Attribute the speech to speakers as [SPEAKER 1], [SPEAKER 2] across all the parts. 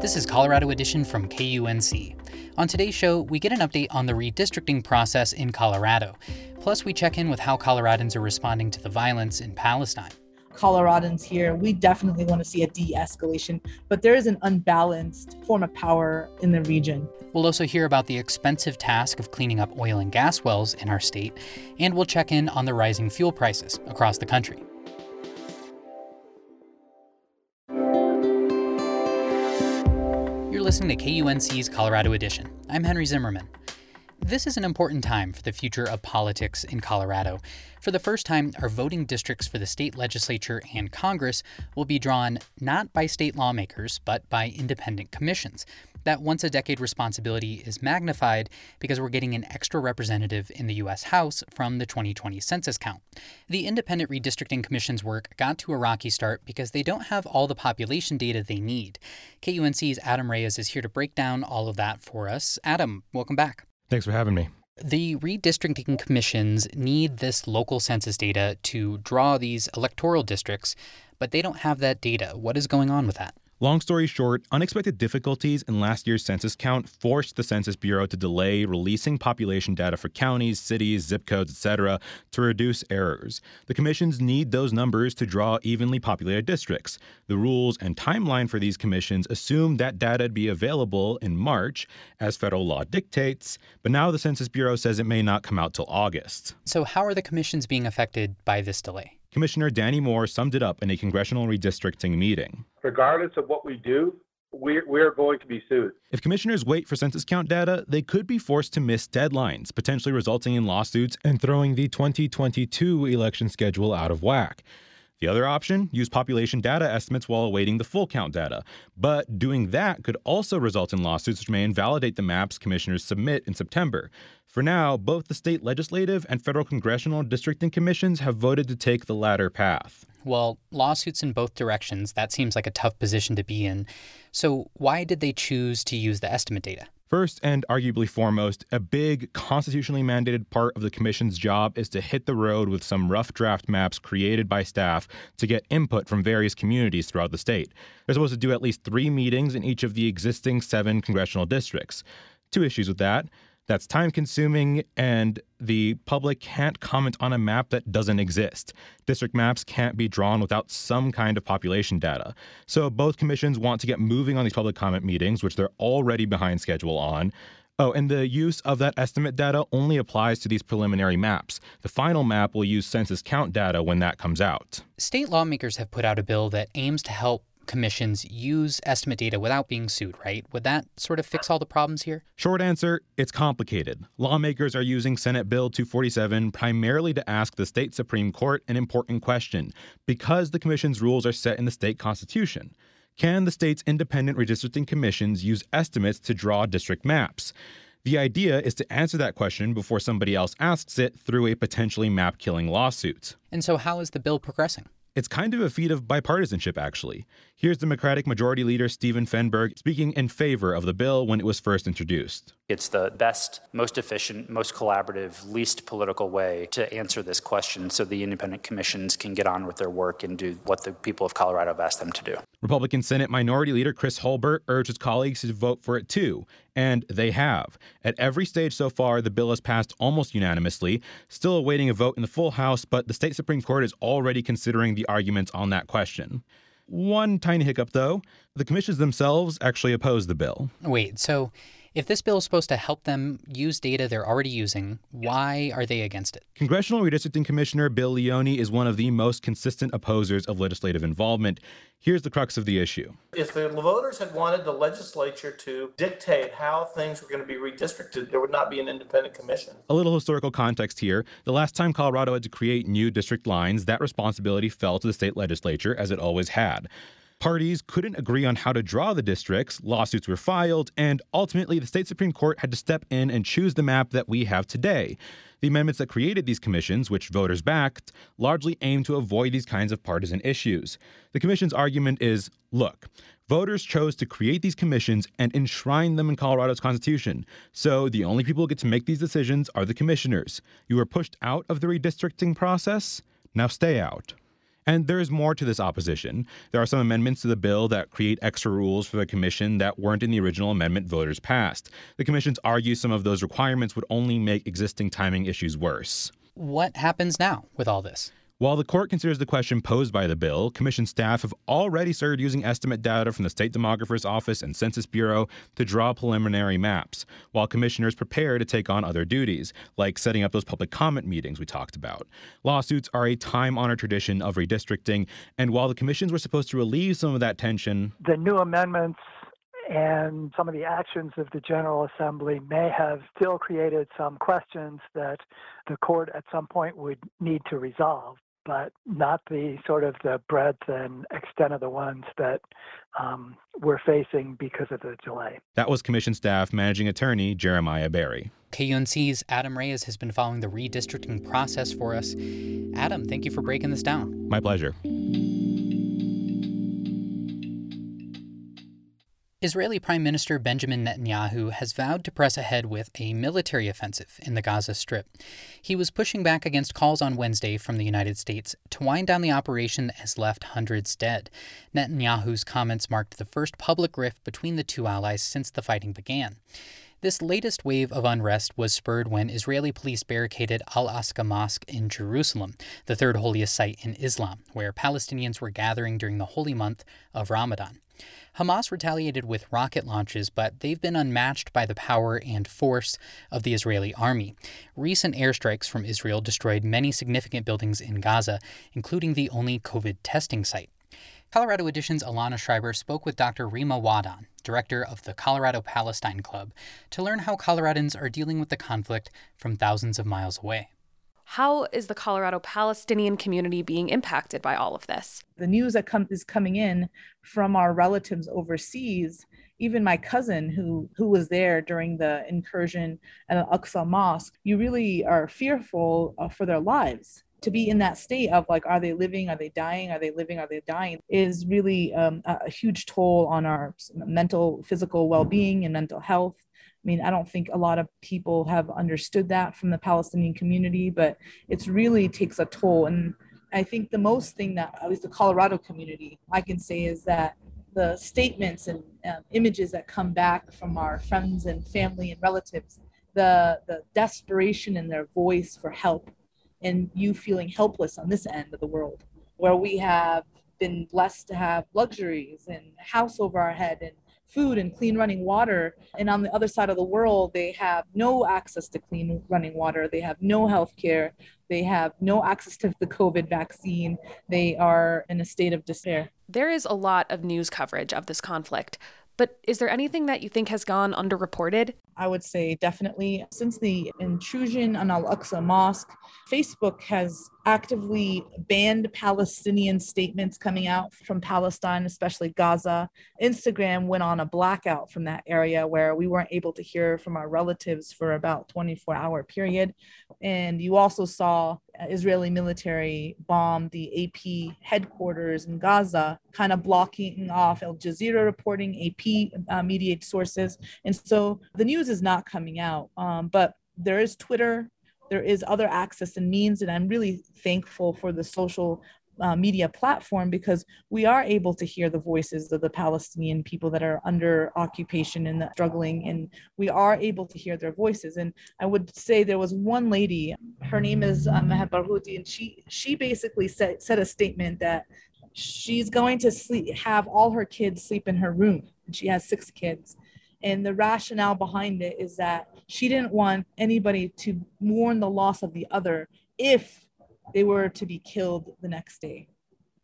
[SPEAKER 1] This is Colorado Edition from KUNC. On today's show, we get an update on the redistricting process in Colorado. Plus, we check in with how Coloradans are responding to the violence in Palestine.
[SPEAKER 2] Coloradans here, we definitely want to see a de escalation, but there is an unbalanced form of power in the region.
[SPEAKER 1] We'll also hear about the expensive task of cleaning up oil and gas wells in our state, and we'll check in on the rising fuel prices across the country. Listening to KUNC's Colorado Edition. I'm Henry Zimmerman. This is an important time for the future of politics in Colorado. For the first time, our voting districts for the state legislature and Congress will be drawn not by state lawmakers, but by independent commissions. That once a decade responsibility is magnified because we're getting an extra representative in the U.S. House from the 2020 census count. The independent redistricting commission's work got to a rocky start because they don't have all the population data they need. KUNC's Adam Reyes is here to break down all of that for us. Adam, welcome back.
[SPEAKER 3] Thanks for having me.
[SPEAKER 1] The redistricting commissions need this local census data to draw these electoral districts, but they don't have that data. What is going on with that?
[SPEAKER 3] Long story short, unexpected difficulties in last year's census count forced the Census Bureau to delay releasing population data for counties, cities, zip codes, etc., to reduce errors. The commissions need those numbers to draw evenly populated districts. The rules and timeline for these commissions assume that data would be available in March, as federal law dictates, but now the Census Bureau says it may not come out till August.
[SPEAKER 1] So, how are the commissions being affected by this delay?
[SPEAKER 3] Commissioner Danny Moore summed it up in a congressional redistricting meeting.
[SPEAKER 4] Regardless of what we do, we're, we're going to be sued.
[SPEAKER 3] If commissioners wait for census count data, they could be forced to miss deadlines, potentially resulting in lawsuits and throwing the 2022 election schedule out of whack. The other option, use population data estimates while awaiting the full count data. But doing that could also result in lawsuits which may invalidate the maps commissioners submit in September. For now, both the state legislative and federal congressional districting commissions have voted to take the latter path.
[SPEAKER 1] Well, lawsuits in both directions, that seems like a tough position to be in. So, why did they choose to use the estimate data?
[SPEAKER 3] First, and arguably foremost, a big constitutionally mandated part of the Commission's job is to hit the road with some rough draft maps created by staff to get input from various communities throughout the state. They're supposed to do at least three meetings in each of the existing seven congressional districts. Two issues with that. That's time consuming, and the public can't comment on a map that doesn't exist. District maps can't be drawn without some kind of population data. So both commissions want to get moving on these public comment meetings, which they're already behind schedule on. Oh, and the use of that estimate data only applies to these preliminary maps. The final map will use census count data when that comes out.
[SPEAKER 1] State lawmakers have put out a bill that aims to help commissions use estimate data without being sued, right? Would that sort of fix all the problems here?
[SPEAKER 3] Short answer it's complicated. Lawmakers are using Senate Bill 247 primarily to ask the state Supreme Court an important question because the commission's rules are set in the state constitution. Can the state's independent redistricting commissions use estimates to draw district maps? The idea is to answer that question before somebody else asks it through a potentially map killing lawsuit.
[SPEAKER 1] And so, how is the bill progressing?
[SPEAKER 3] It's kind of a feat of bipartisanship, actually. Here's Democratic Majority Leader Stephen Fenberg speaking in favor of the bill when it was first introduced.
[SPEAKER 5] It's the best, most efficient, most collaborative, least political way to answer this question so the independent commissions can get on with their work and do what the people of Colorado have asked them to do.
[SPEAKER 3] Republican Senate Minority Leader Chris Holbert urged his colleagues to vote for it too, and they have. At every stage so far, the bill has passed almost unanimously, still awaiting a vote in the full House, but the state Supreme Court is already considering the arguments on that question. One tiny hiccup, though the commissions themselves actually oppose the bill.
[SPEAKER 1] Wait, so if this bill is supposed to help them use data they're already using, why are they against it?
[SPEAKER 3] Congressional Redistricting Commissioner Bill Leone is one of the most consistent opposers of legislative involvement. Here's the crux of the issue.
[SPEAKER 6] If the voters had wanted the legislature to dictate how things were going to be redistricted, there would not be an independent commission.
[SPEAKER 3] A little historical context here. The last time Colorado had to create new district lines, that responsibility fell to the state legislature, as it always had. Parties couldn't agree on how to draw the districts, lawsuits were filed, and ultimately the state Supreme Court had to step in and choose the map that we have today. The amendments that created these commissions, which voters backed, largely aim to avoid these kinds of partisan issues. The commission's argument is look, voters chose to create these commissions and enshrine them in Colorado's constitution. So the only people who get to make these decisions are the commissioners. You were pushed out of the redistricting process, now stay out. And there is more to this opposition. There are some amendments to the bill that create extra rules for the commission that weren't in the original amendment voters passed. The commissions argue some of those requirements would only make existing timing issues worse.
[SPEAKER 1] What happens now with all this?
[SPEAKER 3] While the court considers the question posed by the bill, Commission staff have already started using estimate data from the State Demographer's Office and Census Bureau to draw preliminary maps, while commissioners prepare to take on other duties, like setting up those public comment meetings we talked about. Lawsuits are a time honored tradition of redistricting, and while the commissions were supposed to relieve some of that tension,
[SPEAKER 7] the new amendments and some of the actions of the General Assembly may have still created some questions that the court at some point would need to resolve but not the sort of the breadth and extent of the ones that um, we're facing because of the delay.
[SPEAKER 3] That was Commission staff managing attorney Jeremiah Barry.
[SPEAKER 1] KUNC's Adam Reyes has been following the redistricting process for us. Adam, thank you for breaking this down.
[SPEAKER 3] My pleasure.
[SPEAKER 1] Israeli Prime Minister Benjamin Netanyahu has vowed to press ahead with a military offensive in the Gaza Strip. He was pushing back against calls on Wednesday from the United States to wind down the operation that has left hundreds dead. Netanyahu's comments marked the first public rift between the two allies since the fighting began. This latest wave of unrest was spurred when Israeli police barricaded Al Aqsa Mosque in Jerusalem, the third holiest site in Islam, where Palestinians were gathering during the holy month of Ramadan. Hamas retaliated with rocket launches, but they've been unmatched by the power and force of the Israeli army. Recent airstrikes from Israel destroyed many significant buildings in Gaza, including the only COVID testing site. Colorado Edition's Alana Schreiber spoke with Dr. Rima Waddan, director of the Colorado Palestine Club, to learn how Coloradans are dealing with the conflict from thousands of miles away.
[SPEAKER 8] How is the Colorado Palestinian community being impacted by all of this?
[SPEAKER 2] The news that is coming in from our relatives overseas, even my cousin who who was there during the incursion at Al Aqsa Mosque, you really are fearful uh, for their lives. To be in that state of like, are they living? Are they dying? Are they living? Are they dying? Is really um, a, huge toll on our mental, physical well being and mental health. I mean, I don't think a lot of people have understood that from the Palestinian community, but it's really takes a toll. And I think the most thing that, at least the Colorado community, I can say is that the statements and um, images that come back from our friends and family and relatives, the the desperation in their voice for help, and you feeling helpless on this end of the world, where we have been blessed to have luxuries and house over our head and food and clean running water. And on the other side of the world, they have no access to clean running water. They have no health care. They have no access to the COVID vaccine. They are in a state of despair.
[SPEAKER 8] There is a lot of news coverage of this conflict. But is there anything that you think has gone underreported?
[SPEAKER 2] I would say definitely. Since the intrusion on Al Aqsa Mosque, Facebook has actively banned Palestinian statements coming out from Palestine, especially Gaza. Instagram went on a blackout from that area where we weren't able to hear from our relatives for about 24 hour period. And you also saw Israeli military bomb the AP headquarters in Gaza, kind of blocking off Al Jazeera reporting, AP uh, mediate sources. And so the news is not coming out. Um, but there is Twitter, there is other access and means, and I'm really thankful for the social uh, media platform because we are able to hear the voices of the Palestinian people that are under occupation and struggling, and we are able to hear their voices. And I would say there was one lady, her name is uh, Meher Barghouti, and she she basically said said a statement that she's going to sleep have all her kids sleep in her room. She has six kids. And the rationale behind it is that she didn't want anybody to mourn the loss of the other if they were to be killed the next day.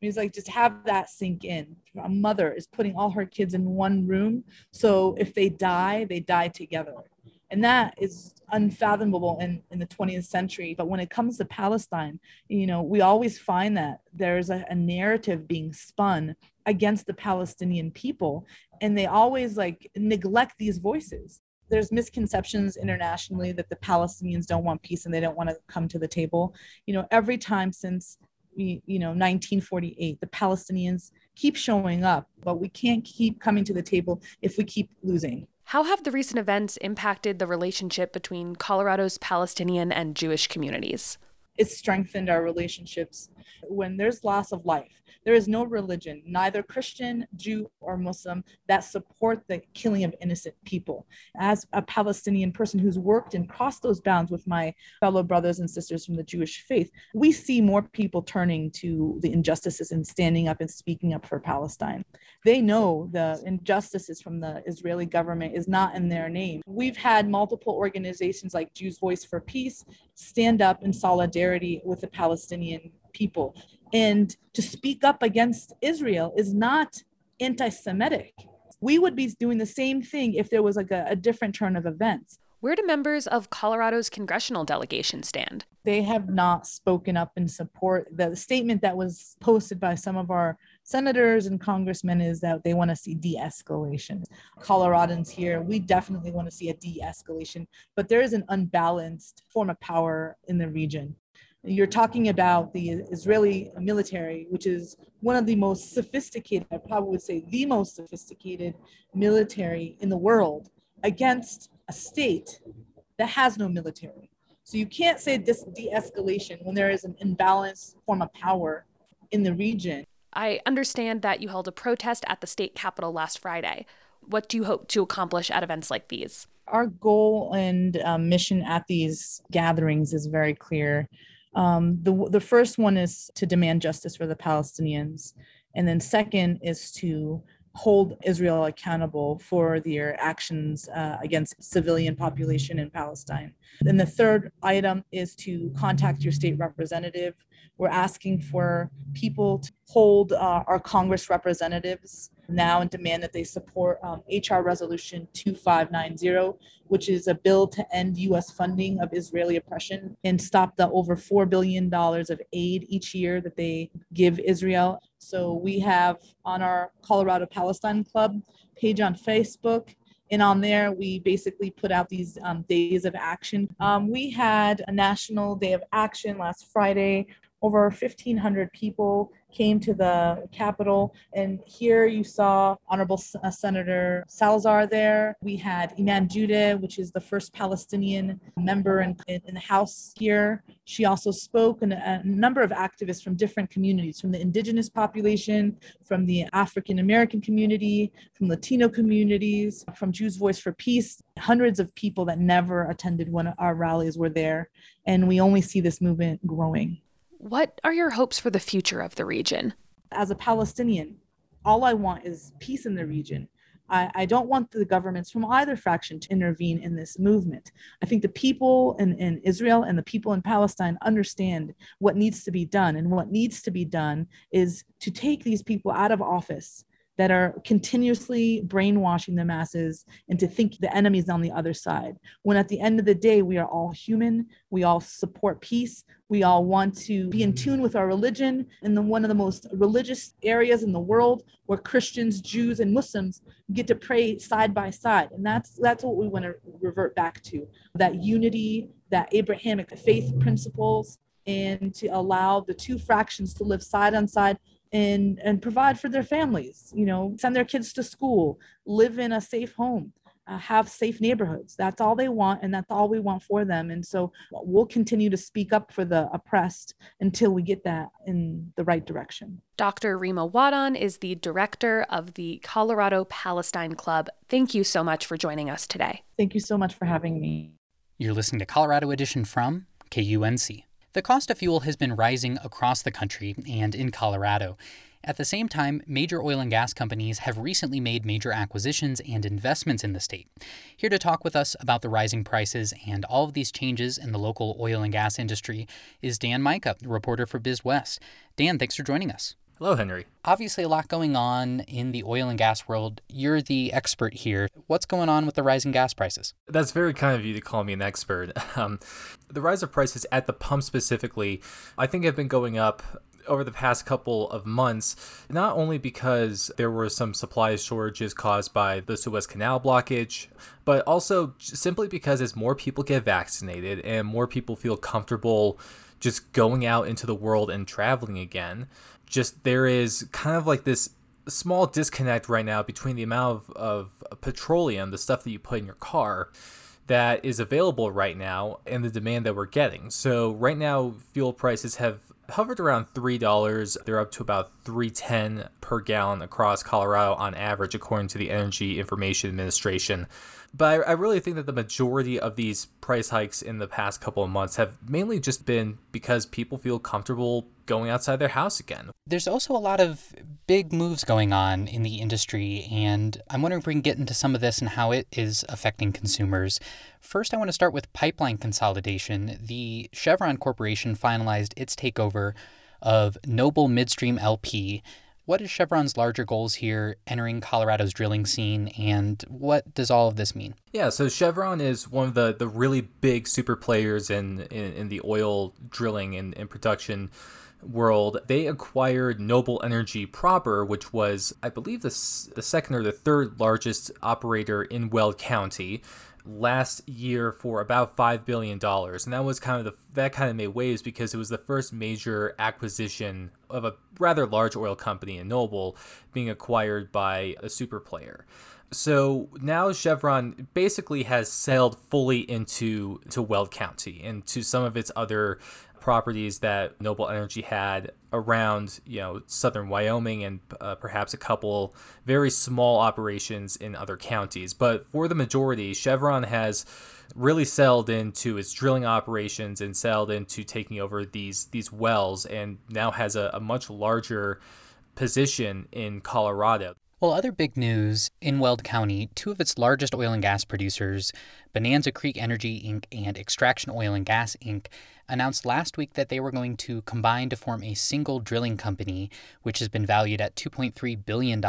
[SPEAKER 2] He's like, just have that sink in. A mother is putting all her kids in one room. So if they die, they die together. And that is unfathomable in, in the 20th century. But when it comes to Palestine, you know, we always find that there's a, a narrative being spun against the Palestinian people. And they always like neglect these voices there's misconceptions internationally that the Palestinians don't want peace and they don't want to come to the table. You know, every time since you know 1948, the Palestinians keep showing up, but we can't keep coming to the table if we keep losing.
[SPEAKER 8] How have the recent events impacted the relationship between Colorado's Palestinian and Jewish communities?
[SPEAKER 2] It's strengthened our relationships. When there's loss of life, there is no religion, neither Christian, Jew, or Muslim, that support the killing of innocent people. As a Palestinian person who's worked and crossed those bounds with my fellow brothers and sisters from the Jewish faith, we see more people turning to the injustices and standing up and speaking up for Palestine. They know the injustices from the Israeli government is not in their name. We've had multiple organizations like Jews Voice for Peace stand up in solidarity with the Palestinian people. And to speak up against Israel is not anti Semitic. We would be doing the same thing if there was like a, a different turn of events.
[SPEAKER 8] Where do members of Colorado's congressional delegation stand?
[SPEAKER 2] They have not spoken up in support. The statement that was posted by some of our senators and congressmen is that they want to see de escalation. Coloradans here, we definitely want to see a de escalation, but there is an unbalanced form of power in the region you're talking about the Israeli military, which is one of the most sophisticated, I probably would say the most sophisticated military in the world against a state that has no military. So you can't say this de escalation when there is an imbalanced form of power in the region.
[SPEAKER 8] I understand that you held a protest at the state capitol last Friday. What do you hope to accomplish at events like these?
[SPEAKER 2] Our goal and um, mission at these gatherings is very clear. Um, the, the first one is to demand justice for the Palestinians. And then, second, is to hold Israel accountable for their actions uh, against civilian population in Palestine. Then the third item is to contact your state representative. We're asking for people to hold uh, our Congress representatives now and demand that they support um, HR Resolution 2590, which is a bill to end U.S. funding of Israeli oppression and stop the over $4 billion of aid each year that they give Israel. So we have on our Colorado Palestine Club page on Facebook. And on there, we basically put out these um, days of action. Um, we had a national day of action last Friday over 1,500 people came to the Capitol. And here you saw Honorable uh, Senator Salazar there. We had Iman Jodeh, which is the first Palestinian member in, in the House here. She also spoke, and a number of activists from different communities, from the indigenous population, from the African American community, from Latino communities, from Jews Voice for Peace. Hundreds of people that never attended one of our rallies were there. And we only see this movement growing.
[SPEAKER 8] What are your hopes for the future of the region?
[SPEAKER 2] As a Palestinian, all I want is peace in the region. I, I, don't want the governments from either faction to intervene in this movement. I think the people in, in Israel and the people in Palestine understand what needs to be done. And what needs to be done is to take these people out of office that are continuously brainwashing the masses into thinking the enemy's on the other side. When at the end of the day, we are all human, we all support peace, we all want to be in tune with our religion in the one of the most religious areas in the world where Christians, Jews, and Muslims get to pray side by side. And that's that's what we want to revert back to. That unity, that Abrahamic faith principles, and to allow the two fractions to live side on side and and provide for their families you know send their kids to school live in a safe home uh, have safe neighborhoods. That's all they want and that's all we want for them. And so we'll continue to speak up for the oppressed until we get that in the right direction.
[SPEAKER 8] Dr rima Waddan is the director of the colorado palestine club. Thank you so much for joining us today.
[SPEAKER 2] Thank you so much for having me.
[SPEAKER 1] You're listening to colorado edition from kunc the cost of fuel has been rising across the country and in Colorado. At the same time, major oil and gas companies have recently made major acquisitions and investments in the state. Here to talk with us about the rising prices and all of these changes in the local oil and gas industry is Dan Mika, reporter for BizWest. Dan, thanks for joining us.
[SPEAKER 9] Hello, Henry.
[SPEAKER 1] Obviously, a lot going on in the oil and gas world. You're the expert here. What's going on with the rising gas prices?
[SPEAKER 9] That's very kind of you to call me an expert. Um, the rise of prices at the pump specifically, I think, have been going up over the past couple of months, not only because there were some supply shortages caused by the Suez Canal blockage, but also simply because as more people get vaccinated and more people feel comfortable just going out into the world and traveling again, just there is kind of like this small disconnect right now between the amount of, of petroleum, the stuff that you put in your car, that is available right now and the demand that we're getting. So right now fuel prices have hovered around $3. They're up to about 310 per gallon across Colorado on average according to the Energy Information Administration. But I, I really think that the majority of these price hikes in the past couple of months have mainly just been because people feel comfortable going outside their house again.
[SPEAKER 1] There's also a lot of big moves going on in the industry, and I'm wondering if we can get into some of this and how it is affecting consumers. First, I want to start with pipeline consolidation. The Chevron Corporation finalized its takeover of Noble Midstream LP. What is Chevron's larger goals here entering Colorado's drilling scene, and what does all of this mean?
[SPEAKER 9] Yeah, so Chevron is one of the, the really big super players in, in, in the oil drilling and, and production world. They acquired Noble Energy proper, which was, I believe, the, the second or the third largest operator in Weld County last year for about five billion dollars, and that was kind of the that kind of made waves because it was the first major acquisition of a rather large oil company in Noble being acquired by a super player. So now Chevron basically has sailed fully into to Weld County and to some of its other properties that Noble Energy had around, you know, southern Wyoming and uh, perhaps a couple very small operations in other counties. But for the majority, Chevron has really sailed into its drilling operations and sailed into taking over these these wells and now has a, a much larger position in Colorado.
[SPEAKER 1] Well, other big news in Weld County, two of its largest oil and gas producers, Bonanza Creek Energy Inc. and Extraction Oil and Gas Inc., announced last week that they were going to combine to form a single drilling company, which has been valued at $2.3 billion.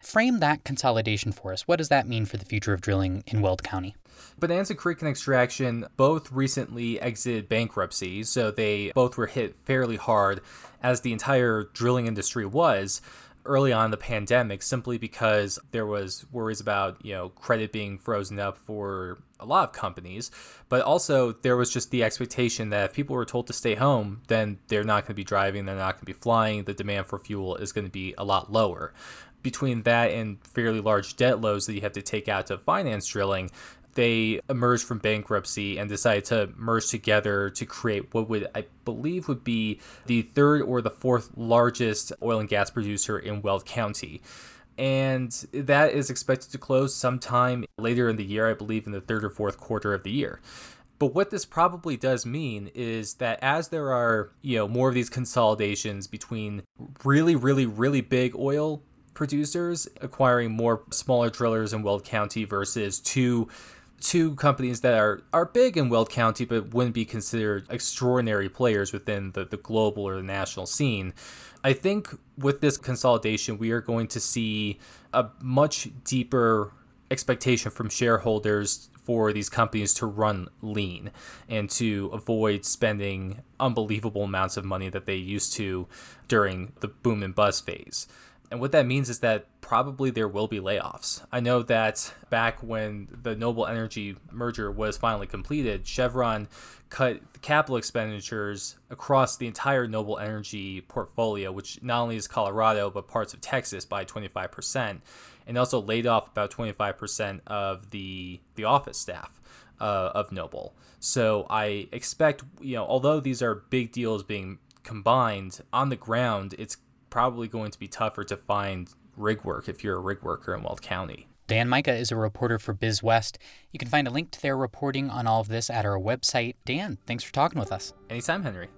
[SPEAKER 1] Frame that consolidation for us. What does that mean for the future of drilling in Weld County?
[SPEAKER 9] Bonanza Creek and Extraction both recently exited bankruptcy, so they both were hit fairly hard, as the entire drilling industry was early on in the pandemic simply because there was worries about you know credit being frozen up for a lot of companies but also there was just the expectation that if people were told to stay home then they're not going to be driving they're not going to be flying the demand for fuel is going to be a lot lower. Between that and fairly large debt loads that you have to take out to finance drilling they emerged from bankruptcy and decided to merge together to create what would I believe would be the third or the fourth largest oil and gas producer in Weld County. And that is expected to close sometime later in the year, I believe in the third or fourth quarter of the year. But what this probably does mean is that as there are, you know, more of these consolidations between really, really, really big oil producers acquiring more smaller drillers in Weld County versus two two companies that are, are big in Weld County but wouldn't be considered extraordinary players within the, the global or the national scene. I think with this consolidation, we are going to see a much deeper expectation from shareholders for these companies to run lean and to avoid spending unbelievable amounts of money that they used to during the boom and bust phase. And what that means is that probably there will be layoffs. I know that back when the Noble Energy merger was finally completed, Chevron cut capital expenditures across the entire Noble Energy portfolio, which not only is Colorado, but parts of Texas by 25%, and also laid off about 25% of the, the office staff. Uh, of Noble. So I expect, you know, although these are big deals being combined on the ground, it's probably going to be tougher to find rig work if you're a rig worker in Weld County.
[SPEAKER 1] Dan Mika is a reporter for BizWest. You can find a link to their reporting on all of this at our website. Dan, thanks for talking with us.
[SPEAKER 9] Anytime, Henry.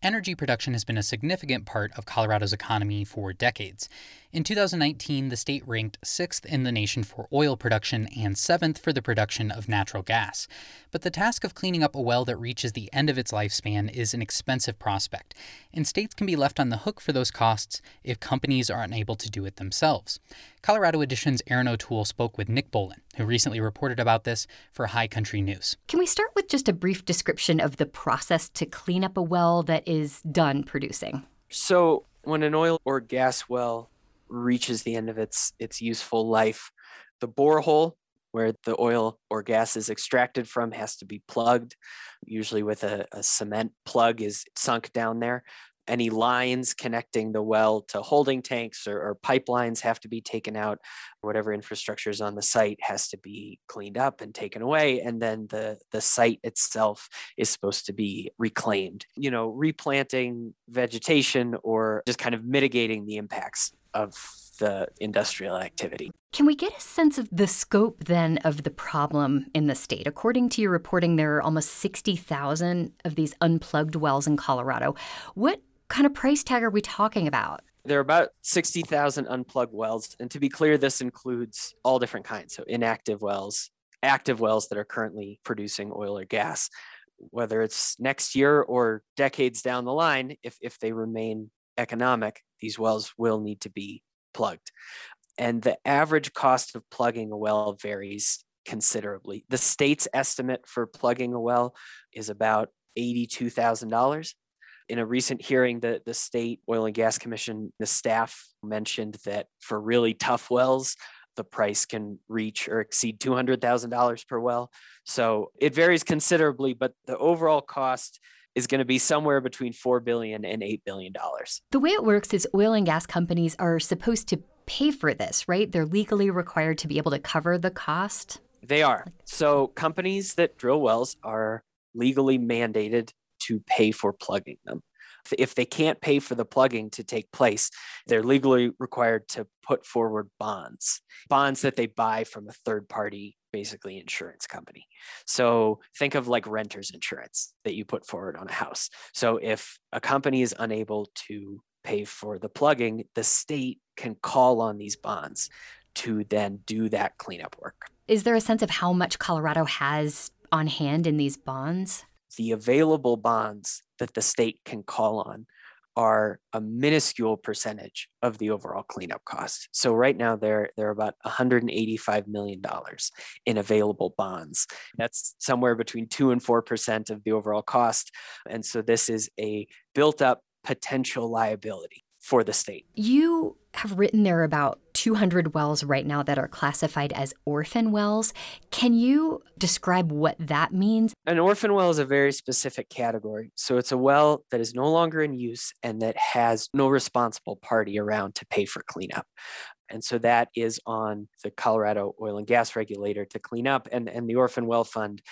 [SPEAKER 1] Energy production has been a significant part of Colorado's economy for decades. In 2019, the state ranked sixth in the nation for oil production and seventh for the production of natural gas. But the task of cleaning up a well that reaches the end of its lifespan is an expensive prospect, and states can be left on the hook for those costs if companies are unable to do it themselves. Colorado Edition's Erin O'Toole spoke with Nick Bowlin, who recently reported about this for High Country News.
[SPEAKER 10] Can we start with just a brief description of the process to clean up a well that is done producing?
[SPEAKER 11] So, when an oil or gas well reaches the end of its its useful life, the borehole where the oil or gas is extracted from has to be plugged, usually with a, a cement plug is sunk down there any lines connecting the well to holding tanks or, or, pipelines have to be taken out. Whatever infrastructure is on the site has to be cleaned up and taken away. And then the, the site itself is supposed to be reclaimed. You know, replanting vegetation or just kind of mitigating the impacts of the industrial activity.
[SPEAKER 10] Can we get a sense of the scope then of the problem in the state? According to your reporting, there are almost 60,000 of these unplugged wells in Colorado. What kind of price tag are we talking about?
[SPEAKER 11] There are about 60,000 unplugged wells. And to be clear, this includes all different kinds. So inactive wells, active wells that are currently producing oil or gas. Whether it's next year or decades down the line, if, if they remain economic, these wells will need to be plugged. And the average cost of plugging a well varies considerably. The state's estimate for plugging a well is about $82,000 in a recent hearing, the, the state oil and gas commission, the staff mentioned that for really tough wells, the price can reach or exceed $200,000 per well. So it varies considerably, but the overall cost is going to be somewhere between 4 billion and 8 billion dollars.
[SPEAKER 10] The way it works is oil and gas companies are supposed to pay for this, right? They're legally required to be able to cover the cost.
[SPEAKER 11] They are. So companies that drill wells are legally mandated to pay for plugging them. If they can't pay for the plugging to take place, they're legally required to put forward bonds, bonds that they buy from a third party, basically insurance company. So think of like renter's insurance that you put forward on a house. So if a company is unable to pay for the plugging, the state can call on these bonds to then do that cleanup work.
[SPEAKER 10] Is there a sense of how much Colorado has on hand in these bonds?
[SPEAKER 11] the available bonds that the state can call on are a minuscule percentage of the overall cleanup cost. So right now they're they're about 185 million dollars in available bonds. That's somewhere between 2 and 4% of the overall cost and so this is a built up potential liability for the state.
[SPEAKER 10] You have written there about 200 wells right now that are classified as orphan wells. Can you describe what that means?
[SPEAKER 11] An orphan well is a very specific category. So it's a well that is no longer in use and that has no responsible party around to pay for cleanup. And so that is on the Colorado oil and gas regulator to clean up. And, and the Orphan Well Fund,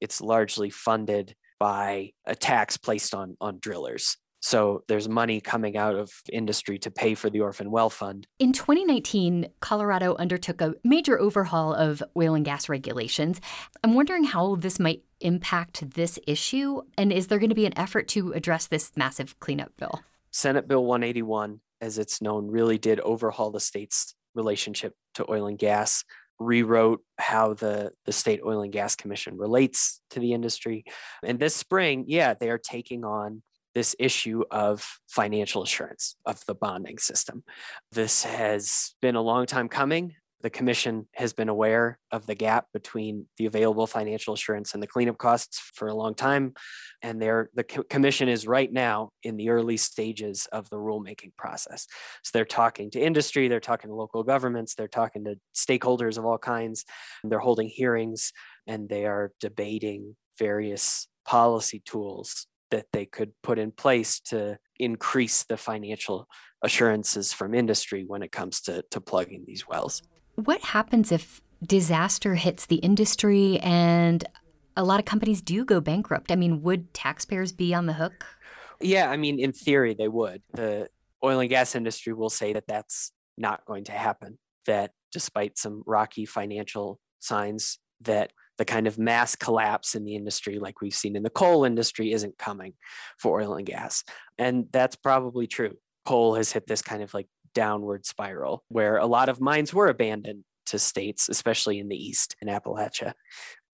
[SPEAKER 11] it's largely funded by a tax placed on, on drillers. So there's money coming out of industry to pay for the Orphan Well Fund.
[SPEAKER 10] In 2019, Colorado undertook a major overhaul of oil and gas regulations. I'm wondering how this might impact this issue, and is there going to be an effort to address this massive cleanup bill?
[SPEAKER 11] Senate Bill 181, as it's known, really did overhaul the state's relationship to oil and gas rewrote how the, the state oil and gas commission relates to the industry and this spring yeah they are taking on this issue of financial assurance of the bonding system. This has been a long time coming. The commission has been aware of the gap between the available financial assurance and the cleanup costs for a long time. And they're, the commission is right now in the early stages of the rulemaking process. So they're talking to industry, they're talking to local governments, they're talking to stakeholders of all kinds, they're holding hearings, and they are debating various policy tools that they could put in place to increase the financial assurances from industry when it comes to, to plugging these wells.
[SPEAKER 10] What happens if disaster hits the industry and a lot of companies do go bankrupt? I mean, would taxpayers be on the hook?
[SPEAKER 11] Yeah, I mean, in theory, they would. The oil and gas industry will say that that's not going to happen, that despite some rocky financial signs, that the kind of mass collapse in the industry like we've seen in the coal industry isn't coming for oil and gas. And that's probably true. Coal has hit this kind of like downward spiral where a lot of mines were abandoned to states, especially in the East in Appalachia.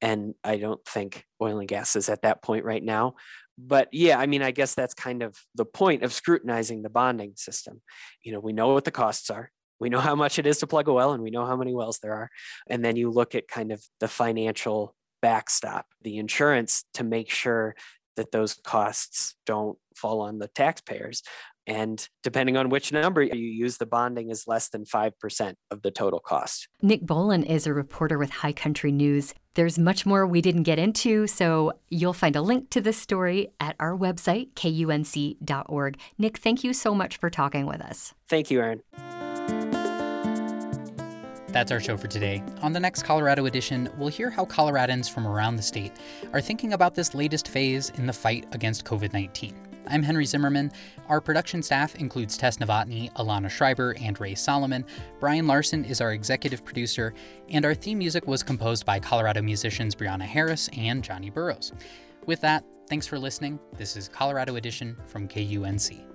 [SPEAKER 11] And I don't think oil and gas is at that point right now. But yeah, I mean, I guess that's kind of the point of scrutinizing the bonding system. You know, we know what the costs are. We know how much it is to plug a well and we know how many wells there are. And then you look at kind of the financial backstop, the insurance to make sure that those costs don't fall on the taxpayers. And depending on which number you use, the bonding is less than 5% of the total cost.
[SPEAKER 10] Nick Bowlin is a reporter with High Country News. There's much more we didn't get into, so you'll find a link to this story at our website, kunc.org. Nick, thank you so much for talking with us.
[SPEAKER 11] Thank you, Erin.
[SPEAKER 1] That's our show for today. On the next Colorado edition, we'll hear how Coloradans from around the state are thinking about this latest phase in the fight against COVID 19. I'm Henry Zimmerman. Our production staff includes Tess Novotny, Alana Schreiber, and Ray Solomon. Brian Larson is our executive producer, and our theme music was composed by Colorado musicians Brianna Harris and Johnny Burrows. With that, thanks for listening. This is Colorado Edition from KUNC.